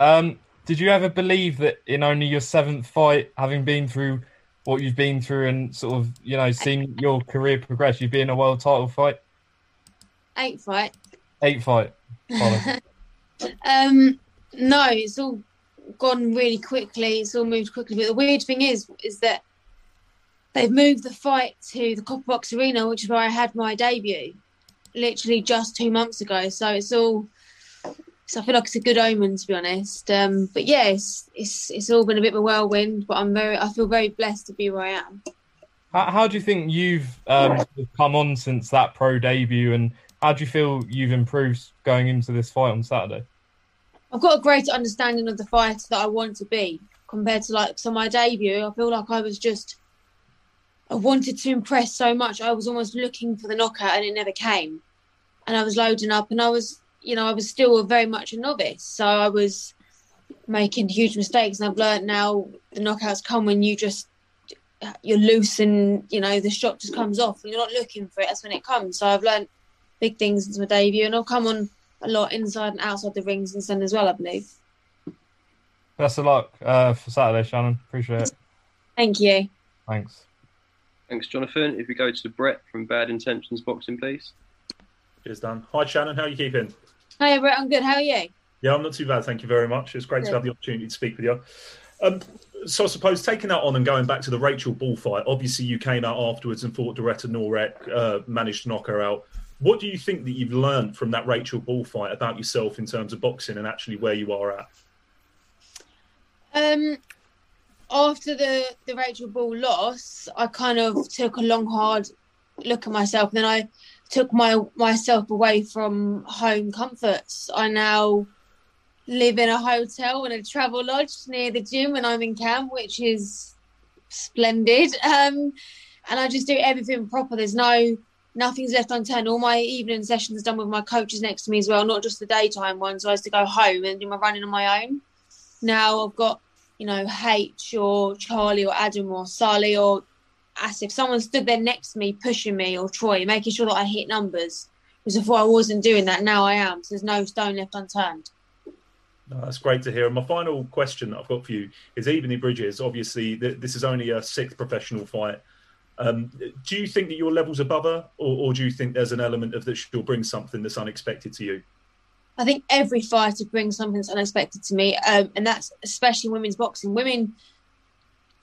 Um, did you ever believe that in only your seventh fight, having been through what you've been through and sort of, you know, seen your career progress, you'd be in a world title fight? Eight fight. Eight fight. um, no, it's all gone really quickly. It's all moved quickly. But the weird thing is, is that they've moved the fight to the Copper Box Arena, which is where I had my debut, literally just two months ago. So it's all. So I feel like it's a good omen, to be honest. Um, but yeah, it's, it's it's all been a bit of a whirlwind. But I'm very, I feel very blessed to be where I am. How, how do you think you've um, come on since that pro debut, and how do you feel you've improved going into this fight on Saturday? I've got a greater understanding of the fighter that I want to be compared to like so my debut. I feel like I was just I wanted to impress so much. I was almost looking for the knockout and it never came. And I was loading up and I was you know, I was still very much a novice. So I was making huge mistakes and I've learned now the knockouts come when you just you're loose and you know the shot just comes off and you're not looking for it that's when it comes so i've learned big things since my debut and i'll come on a lot inside and outside the rings and then as well, I believe. Best of luck uh, for Saturday, Shannon. Appreciate it. Thank you. Thanks. Thanks, Jonathan. If we go to Brett from Bad Intentions Boxing, please. Cheers, Dan. Hi, Shannon. How are you keeping? Hi, Brett. I'm good. How are you? Yeah, I'm not too bad. Thank you very much. It's great good. to have the opportunity to speak with you. Um, so I suppose taking that on and going back to the Rachel Ball fight, obviously you came out afterwards and fought Doretta Norek, uh, managed to knock her out. What do you think that you've learned from that Rachel Ball fight about yourself in terms of boxing and actually where you are at? Um, after the the Rachel Ball loss, I kind of took a long, hard look at myself. And then I took my myself away from home comforts. I now live in a hotel in a travel lodge near the gym when I'm in camp, which is splendid. Um, and I just do everything proper. There's no nothing's left unturned. All my evening sessions done with my coaches next to me as well, not just the daytime ones. So I used to go home and do my running on my own. Now I've got, you know, H or Charlie or Adam or Sally or Asif. Someone stood there next to me, pushing me, or Troy, making sure that I hit numbers. Because before I wasn't doing that, now I am. So there's no stone left unturned. No, that's great to hear. And my final question that I've got for you is Ebanie Bridges. Obviously, this is only a sixth professional fight um, do you think that your level's above her, or, or, do you think there's an element of that she'll bring something that's unexpected to you? I think every fighter brings something that's unexpected to me, um, and that's especially women's boxing. Women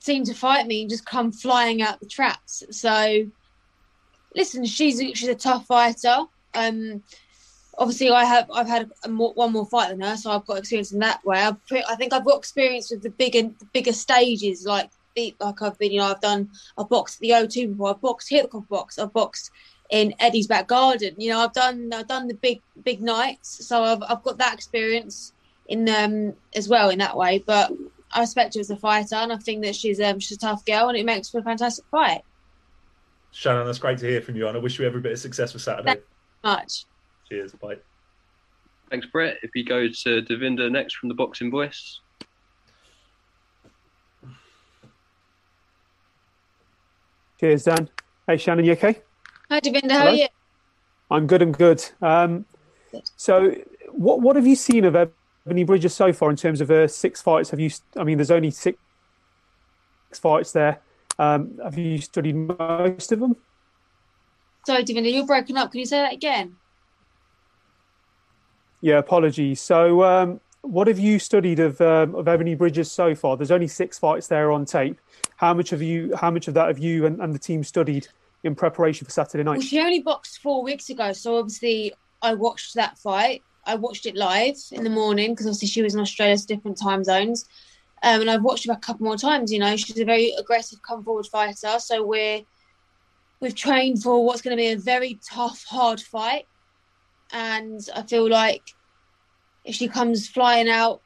seem to fight me and just come flying out the traps. So, listen, she's a, she's a tough fighter. Um, obviously, I have I've had more, one more fight than her, so I've got experience in that way. I've, I think I've got experience with the bigger the bigger stages, like like I've been, you know, I've done, I've boxed the O2 before, I've boxed here the box, I've boxed in Eddie's back garden. You know, I've done, I've done the big, big nights, so I've, I've got that experience in um, as well in that way. But I respect her as a fighter, and I think that she's, um, she's a tough girl, and it makes for a fantastic fight. Shannon, that's great to hear from you, and I wish you every bit of success for Saturday. Thank much. Cheers. Bye. Thanks, Brett. If you go to Devinder next from the Boxing Voice. Cheers, Dan. Hey, Shannon, you okay? Hi, Devinder. How are you? I'm good. I'm good. Um, so, what what have you seen of Ebanie Bridges so far in terms of uh, six fights? Have you? I mean, there's only six fights there. Um, have you studied most of them? Sorry, Devinder, you're broken up. Can you say that again? Yeah, apologies. So, um, what have you studied of um, of Ebanie Bridges so far? There's only six fights there on tape. How much have you? How much of that have you and, and the team studied in preparation for Saturday night? Well, she only boxed four weeks ago, so obviously I watched that fight. I watched it live in the morning because obviously she was in Australia, so different time zones. Um, and I've watched her a couple more times. You know, she's a very aggressive, come forward fighter. So we're we've trained for what's going to be a very tough, hard fight. And I feel like if she comes flying out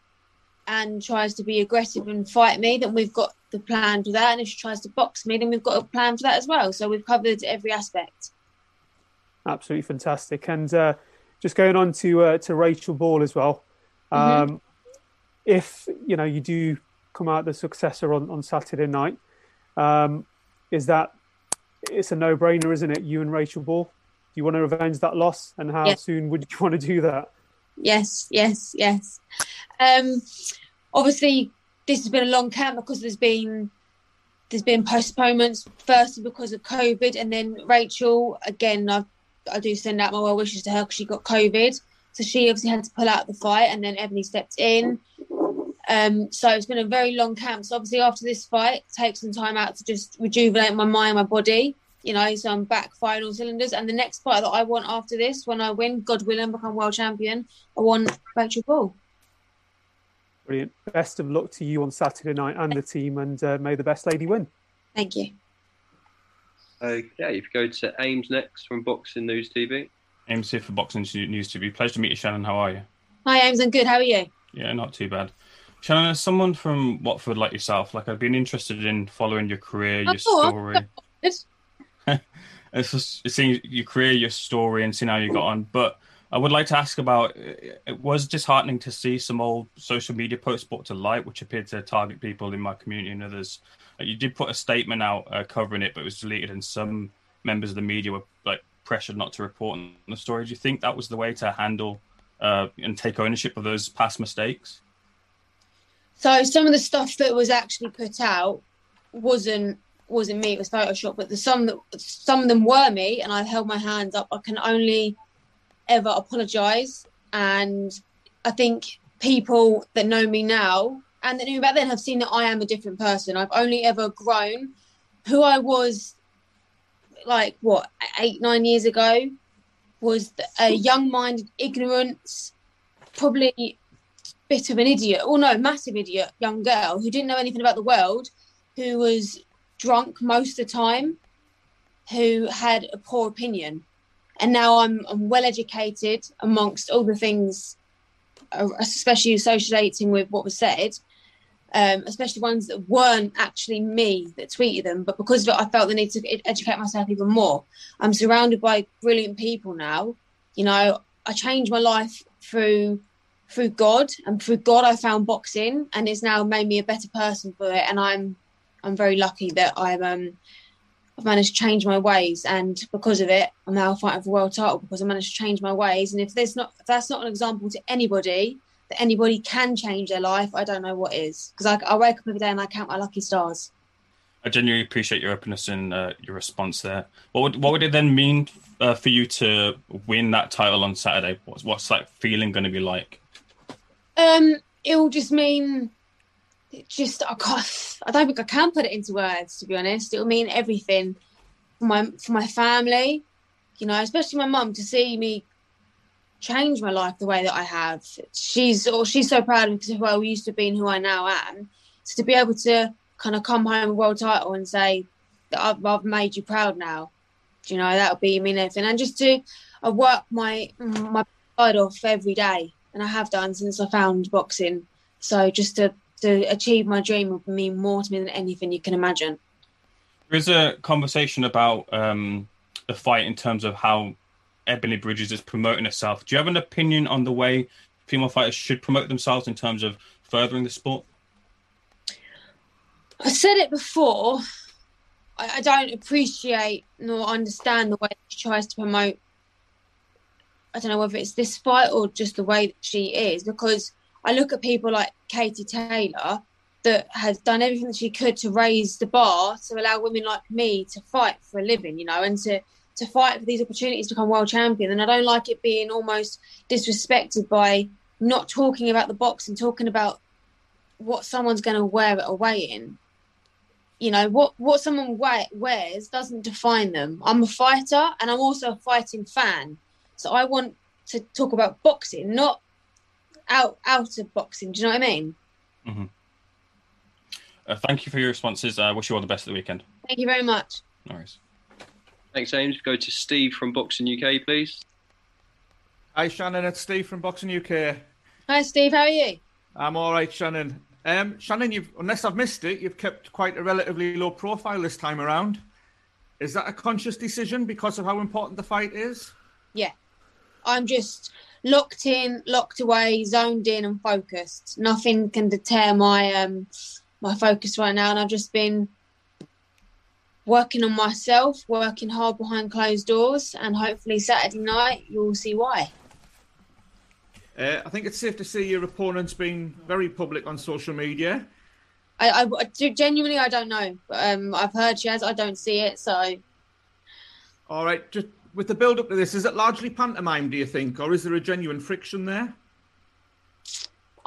and tries to be aggressive and fight me, then we've got the plan for that. And if she tries to box me, then we've got a plan for that as well. So we've covered every aspect. Absolutely fantastic. And uh, just going on to uh, to Rachel Ball as well. Mm-hmm. Um, mm-hmm. If you know you do come out the successor on, on Saturday night, um, is that it's a no brainer, isn't it? You and Rachel Ball. Do you want to revenge that loss? And how soon would you want to do that? yes, yes, yes. Um, obviously, this has been a long camp because there's been there's been postponements. Firstly, because of COVID, and then Rachel again. I I do send out my well wishes to her because she got COVID, so she obviously had to pull out the fight, and then Ebanie stepped in. Um, so it's been a very long camp. So obviously after this fight, take some time out to just rejuvenate my mind, my body. You know, so I'm back final cylinders. And the next fight that I want after this, when I win, God willing, become world champion, I want Rachel Ball. Brilliant. Best of luck to you on Saturday night and the team, and uh, may the best lady win. Thank you. Okay, if you go to Ames next from Boxing News TV. Ames here for Boxing News TV. Pleasure to meet you, Shannon. How are you? Hi, Ames. I'm good. How are you? Yeah, not too bad. Shannon, as someone from Watford like yourself, like I've been interested in following your career, your Oh, story. it's just seeing your career, your story, and seeing how you got on. But I would like to ask about it was disheartening to see some old social media posts brought to light, which appeared to target people in my community and others. You did put a statement out uh, covering it, but it was deleted, and some members of the media were like pressured not to report on the story. Do you think that was the way to handle uh, and take ownership of those past mistakes? So some of the stuff that was actually put out wasn't wasn't me. It was Photoshop, but the some that some of them were me, and I held my hands up. I can only ever apologise, and I think people that know me now and that knew back then have seen that I am a different person. I've only ever grown. Who I was, like what eight nine years ago, was a young-minded, ignorant, probably bit of an idiot, or no, massive idiot young girl who didn't know anything about the world, who was drunk most of the time, who had a poor opinion. And now I'm, I'm well educated amongst all the things, uh, especially associating with what was said, um, especially ones that weren't actually me that tweeted them. But because of it, I felt the need to educate myself even more. I'm surrounded by brilliant people now. You know, I changed my life through through God and through God I found boxing and it's now made me a better person for it and I'm I'm very lucky that I'm um I've managed to change my ways and because of it I'm now fighting for world title because I managed to change my ways and if there's not if that's not an example to anybody that anybody can change their life I don't know what is because I, I wake up every day and I count my lucky stars I genuinely appreciate your openness and uh, your response there. What would what would it then mean uh, for you to win that title on Saturday? What's what's that feeling going to be like? Um, it will just mean it just I can't. I don't think I can put it into words. To be honest, it will mean everything for my for my family. You know, especially my mum to see me change my life the way that I have. She's or she's so proud of who I used to be and who I now am. So to be able to kind of come home with a world title and say that I've, I've made you proud now, you know that would be mean everything. And just to I work my my side off every day and I have done since I found boxing. So just to to achieve my dream would mean more to me than anything you can imagine. There is a conversation about um, the fight in terms of how Ebanie Bridges is promoting herself. Do you have an opinion on the way female fighters should promote themselves in terms of furthering the sport? I said it before. I, I don't appreciate nor understand the way she tries to promote I don't know whether it's this fight or just the way that she is, because I look at people like Katie Taylor that has done everything that she could to raise the bar to allow women like me to fight for a living, you know, and to to fight for these opportunities to become world champion. And I don't like it being almost disrespected by not talking about the box and talking about what someone's going to wear at a weigh-in. You know what what someone wears doesn't define them. I'm a fighter and I'm also a fighting fan. So I want to talk about boxing, not out out of boxing. Do you know what I mean? Mm-hmm. Uh, thank you for your responses. I uh, wish you all the best of the weekend. Thank you very much. No worries. Thanks, James. Go to Steve from Boxing UK, please. Hi, Shannon. It's Steve from Boxing UK. Hi, Steve. How are you? I'm all right, Shannon. Um, Shannon, you've unless I've missed it, you've kept quite a relatively low profile this time around. Is that a conscious decision because of how important the fight is? Yeah, I'm just locked in, locked away, zoned in, and focused. Nothing can deter my um my focus right now, and I've just been working on myself, working hard behind closed doors, and hopefully Saturday night you'll see why. Uh, I think it's safe to say your opponent's been very public on social media. I, I, I do, genuinely I don't know. Um, I've heard she has. I don't see it. So All right, just with the build up to this, is it largely pantomime, do you think, or is there a genuine friction there?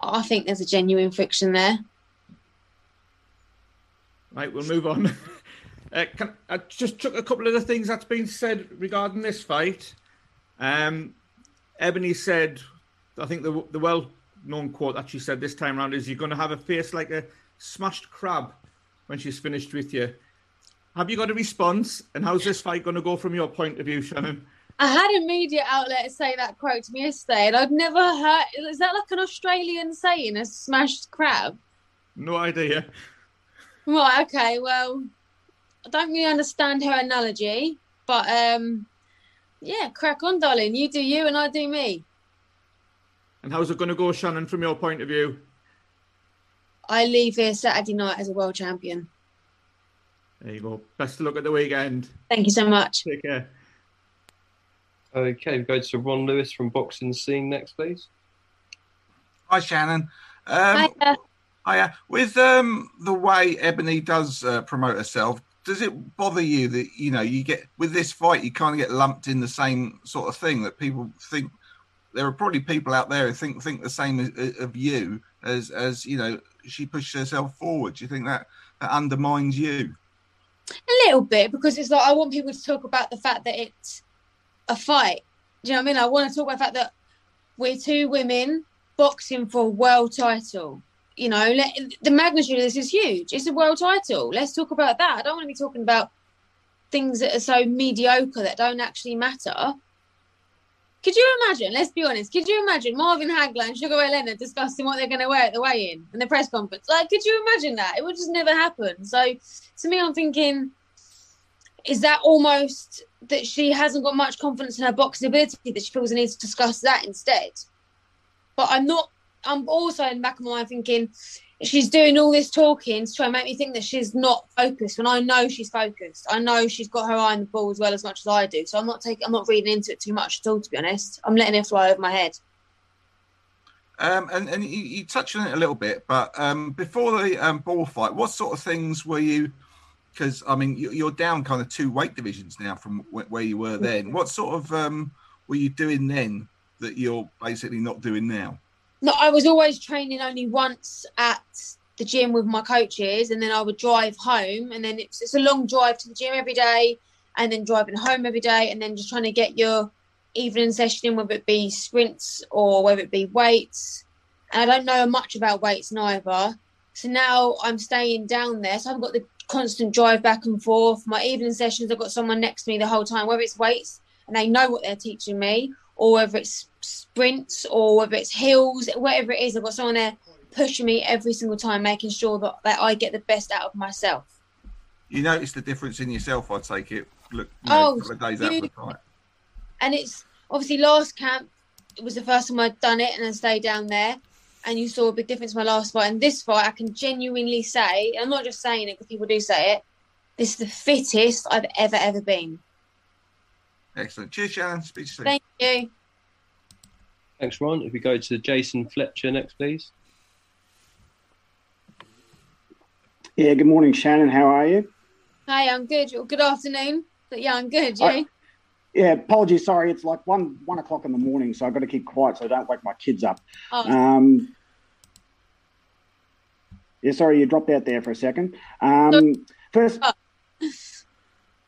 I think there's a genuine friction there. Right, we'll move on. uh, can, I just took a couple of the things that's been said regarding this fight. Um, Ebanie said, I think the the well known quote that she said this time around is, "You're going to have a face like a smashed crab when she's finished with you." Have you got a response? And how's this fight going to go from your point of view, Shannon? I had a media outlet say that quote to me yesterday, and I'd never heard. Is that like an Australian saying, a smashed crab? No idea. Right. Okay. Well, I don't really understand her analogy, but um, yeah, crack on, darling. You do you, and I do me. And how's it going to go, Shannon, from your point of view? I leave here Saturday night as a world champion. There you go. Best of luck at the weekend. Thank you so much. Take care. Okay, we go to Ron Lewis from Boxing Scene next, please. Hi, Shannon. Um, Hiya. hiya. With um, the way Ebanie does uh, promote herself, does it bother you that you know you get with this fight you kind of get lumped in the same sort of thing that people think there are probably people out there who think think the same as, of you as as you know she pushed herself forward. Do you think that that undermines you? A little bit because it's like I want people to talk about the fact that it's a fight. Do you know what I mean? I want to talk about the fact that we're two women boxing for a world title. You know, let, the magnitude of this is huge. It's a world title. Let's talk about that. I don't want to be talking about things that are so mediocre that don't actually matter. Could you imagine? Let's be honest. Could you imagine Marvin Hagler and Sugar Ray Leonard discussing what they're going to wear at the weigh-in and the press conference? Like, could you imagine that? It would just never happen. So, to me, I'm thinking, is that almost that she hasn't got much confidence in her boxing ability that she feels the need to discuss that instead? But I'm not. I'm also in the back of my mind thinking she's doing all this talking to try and make me think that she's not focused. When I know she's focused, I know she's got her eye on the ball as well as much as I do. So I'm not taking. I'm not reading into it too much at all. To be honest, I'm letting it fly over my head. Um, and and you, you touched on it a little bit, but um, before the um, ball fight, what sort of things were you? Because I mean, you- you're down kind of two weight divisions now from wh- where you were then. What sort of um, were you doing then that you're basically not doing now? No, I was always training only once at the gym with my coaches, and then I would drive home, and then it's it's a long drive to the gym every day, and then driving home every day, and then just trying to get your evening session in, whether it be sprints or whether it be weights. And I don't know much about weights neither. So now I'm staying down there, so I've got the constant drive back and forth. My evening sessions, I've got someone next to me the whole time, whether it's weights and they know what they're teaching me, or whether it's sprints or whether it's hills, whatever it is, I've got someone there pushing me every single time, making sure that, that I get the best out of myself. You notice the difference in yourself, I take it. Look, you know, Oh, days the fight. And it's obviously last camp, it was the first time I'd done it and I stayed down there. And you saw a big difference in my last fight. And this fight, I can genuinely say, I'm not just saying it because people do say it, this is the fittest I've ever, ever been. Excellent. Cheers, Shannon. Speak to you soon. Thank you. Thanks, Ron. If we go to Jason Fletcher next, please. Yeah, good morning, Shannon. How are you? Hi, I'm good. Well, Good afternoon. But yeah, I'm good. Yeah. You? Yeah, apologies. Sorry, it's like one one o'clock in the morning, so I've got to keep quiet so I don't wake my kids up. Oh, Um, yeah, sorry, you dropped out there for a second. Um, first,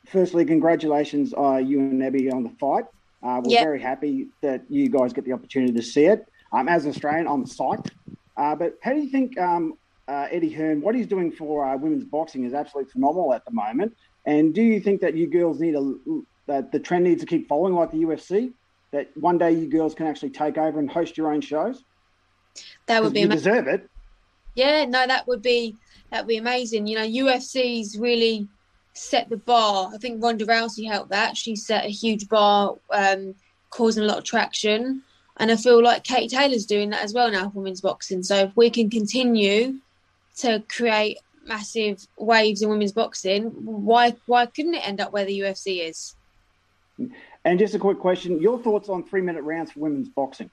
firstly, congratulations, uh, you and Abby on the fight. Uh, we're Yeah. very happy that you guys get the opportunity to see it. Um, as an Australian, I'm psyched. Uh, but how do you think um, uh, Eddie Hearn, what he's doing for uh, women's boxing is absolutely phenomenal at the moment? And do you think that you girls need a that the trend needs to keep following like the UFC? That one day you girls can actually take over and host your own shows? that would be you amazing. deserve it. Yeah, no, that would be that would be amazing. You know, UFC's really set the bar. I think Ronda Rousey helped that. She set a huge bar, um, causing a lot of traction. And I feel like Katie Taylor's doing that as well now for women's boxing. So if we can continue to create massive waves in women's boxing, why why couldn't it end up where the UFC is? And just a quick question: Your thoughts on three-minute rounds for women's boxing?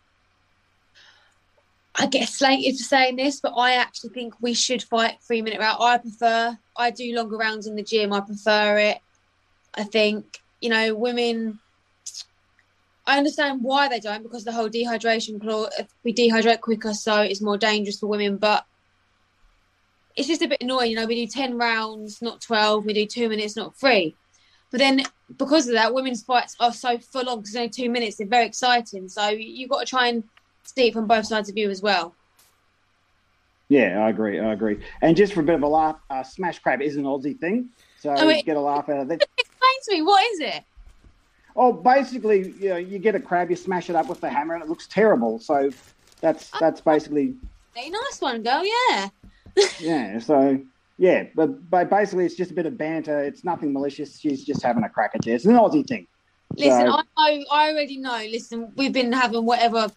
I get slated for saying this, but I actually think we should fight three minute round. I prefer. I do longer rounds in the gym. I prefer it. I think you know women. I understand why they don't because the whole dehydration clause. We dehydrate quicker, so it's more dangerous for women. But it's just a bit annoying. You know, we do ten rounds, not twelve. We do two minutes, not three. But then because of that, women's fights are so full on because only two minutes. They're very exciting. So you've got to try and see it from both sides of you as well. Yeah, I agree. I agree. And just for a bit of a laugh, uh, smash crab is an Aussie thing, so Oh, wait. get a laugh out of it. Explain to me what is it? Oh, basically, you know, you get a crab, you smash it up with the hammer, and it looks terrible. So that's that's basically A nice one, girl. Yeah. yeah. So yeah, but, but basically, it's just a bit of banter. It's nothing malicious. She's just having a crack at it. It's an Aussie thing. Listen, So- I know. I already know. Listen, we've been having whatever.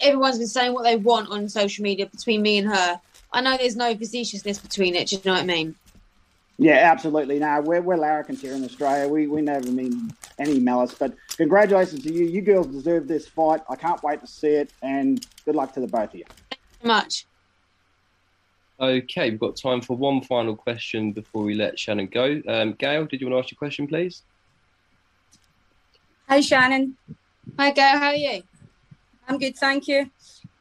Everyone's been saying what they want on social media between me and her. I know there's no facetiousness between it. Do you know what I mean? Yeah, absolutely. No, we're, we're larrikins here in Australia. We, we never mean any malice. But congratulations to you. You girls deserve this fight. I can't wait to see it. And good luck to the both of you. Thank you so much. Okay, we've got time for one final question before we let Shannon go. Um, Gail, did you want to ask your question, please? Hi, Shannon. Hi, Gail. How are you? I'm good, thank you.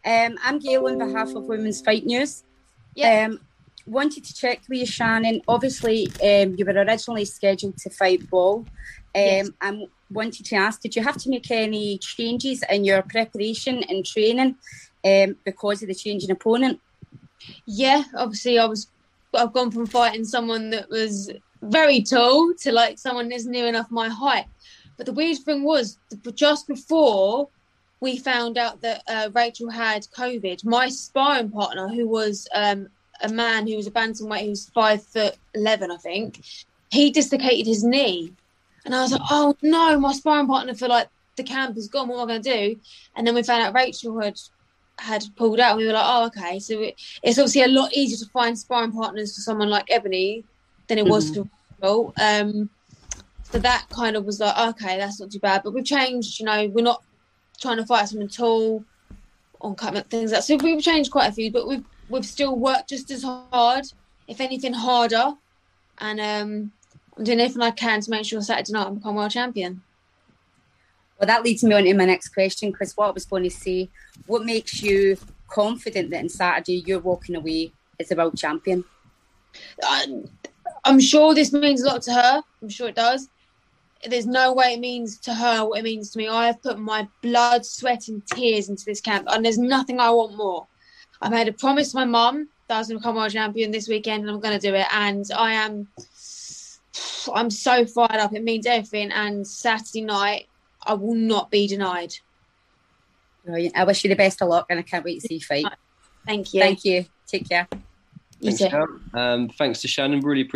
Um, I'm Gail on behalf of Women's Fight News. Yeah. Um, wanted to check with you, Shannon. Obviously, um, you were originally scheduled to fight Ball. Um, Yes. I wanted to ask, did you have to make any changes in your preparation and training um, because of the change in opponent? Yeah, obviously, I was. I've gone from fighting someone that was very tall to like someone that's near enough my height. But the weird thing was, just before we found out that uh, Rachel had COVID, my sparring partner, who was um, a man who was a bantamweight, who was five foot eleven, I think, he dislocated his knee, and I was like, "Oh no, my sparring partner for like the camp is gone. What am I going to do?" And then we found out Rachel had had pulled out, we were like, "Oh, okay." So it, it's obviously a lot easier to find sparring partners for someone like Ebanie than it was for Rachel. Um, so that kind of was like, okay, that's not too bad. But we've changed, you know, we're not trying to fight someone tall on cutting things like that. So we've changed quite a few, but we've we've still worked just as hard, if anything harder. And um, I'm doing everything I can to make sure Saturday night I become world champion. Well, that leads me on to my next question, Chris. what I was going to say, what makes you confident that on Saturday you're walking away as a world champion? I, I'm sure this means a lot to her. I'm sure it does. There's no way it means to her what it means to me. I have put my blood, sweat, and tears into this camp, and there's nothing I want more. I made a promise to my mum that I was going to become world champion this weekend, and I'm going to do it. And I am, I'm so fired up. It means everything. And Saturday night, I will not be denied. Brilliant. I wish you the best of luck, and I can't wait to see you fight. Thank you. Thank you. Take care. You Thanks, too. Um, thanks to Shannon. Really appreciate